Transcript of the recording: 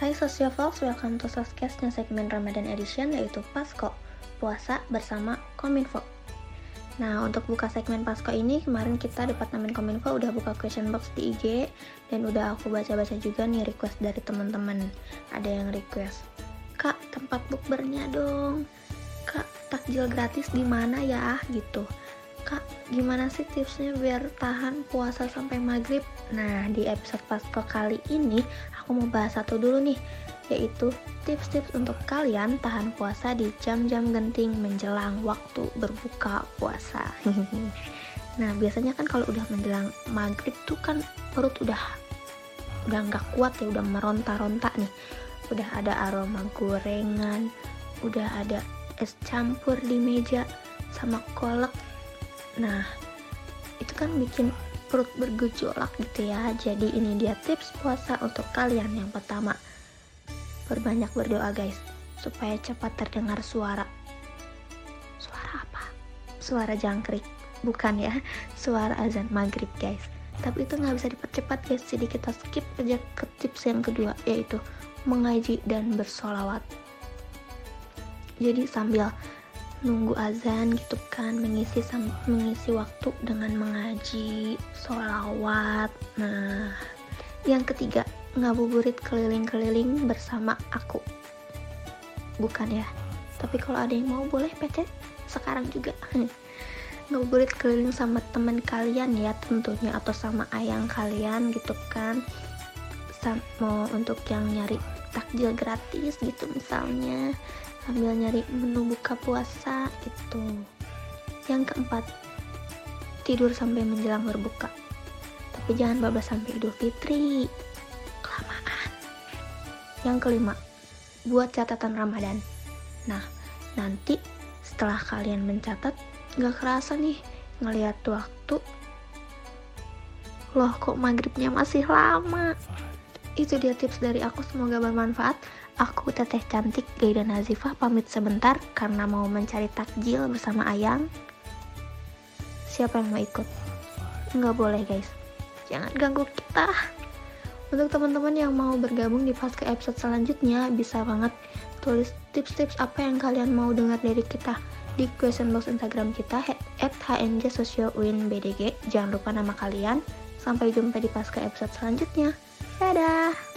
Hai Sociofox, welcome to Soscastnya segmen Ramadan Edition yaitu Pasko, puasa bersama Kominfo. Nah, untuk buka segmen Pasko ini, kemarin kita Departemen Kominfo udah buka question box di IG dan udah aku baca-baca juga nih request dari teman-teman. Ada yang request, "Kak, tempat bukbernya dong." "Kak, takjil gratis di mana ya?" gitu. Gimana sih tipsnya biar tahan puasa sampai maghrib? Nah, di episode Pasko kali ini, aku mau bahas satu dulu nih, yaitu tips-tips untuk kalian tahan puasa di jam-jam genting menjelang waktu berbuka puasa. nah, biasanya kan kalau udah menjelang maghrib tuh kan perut udah udah nggak kuat ya, udah meronta-ronta nih. Udah ada aroma gorengan, udah ada es campur di meja sama kolak Nah, itu kan bikin perut bergejolak gitu ya. Jadi ini dia tips puasa untuk kalian. Yang pertama, berbanyak berdoa guys, supaya cepat terdengar suara. Suara apa? Suara jangkrik. Bukan ya, suara azan maghrib guys. Tapi itu nggak bisa dipercepat guys, jadi kita skip aja ke tips yang kedua, yaitu mengaji dan bersolawat. Jadi sambil nunggu azan gitu kan mengisi mengisi waktu dengan mengaji sholawat. Nah yang ketiga ngabuburit keliling-keliling bersama aku. Bukan ya? Tapi kalau ada yang mau boleh PC sekarang juga. Ngabuburit keliling sama teman kalian ya tentunya atau sama ayang kalian gitu kan mau untuk yang nyari takjil gratis gitu misalnya sambil nyari menu buka puasa gitu. Yang keempat tidur sampai menjelang berbuka. Tapi jangan bablas sampai idul fitri kelamaan. Yang kelima buat catatan ramadan. Nah nanti setelah kalian mencatat gak kerasa nih ngeliat waktu. Loh kok maghribnya masih lama itu dia tips dari aku semoga bermanfaat Aku teteh cantik Gaida Nazifah pamit sebentar karena mau mencari takjil bersama Ayang. Siapa yang mau ikut? Nggak boleh guys. Jangan ganggu kita. Untuk teman-teman yang mau bergabung di pas episode selanjutnya, bisa banget tulis tips-tips apa yang kalian mau dengar dari kita di question box Instagram kita at HNJ Sosio Win BDG. Jangan lupa nama kalian. Sampai jumpa di pas ke episode selanjutnya. Dadah!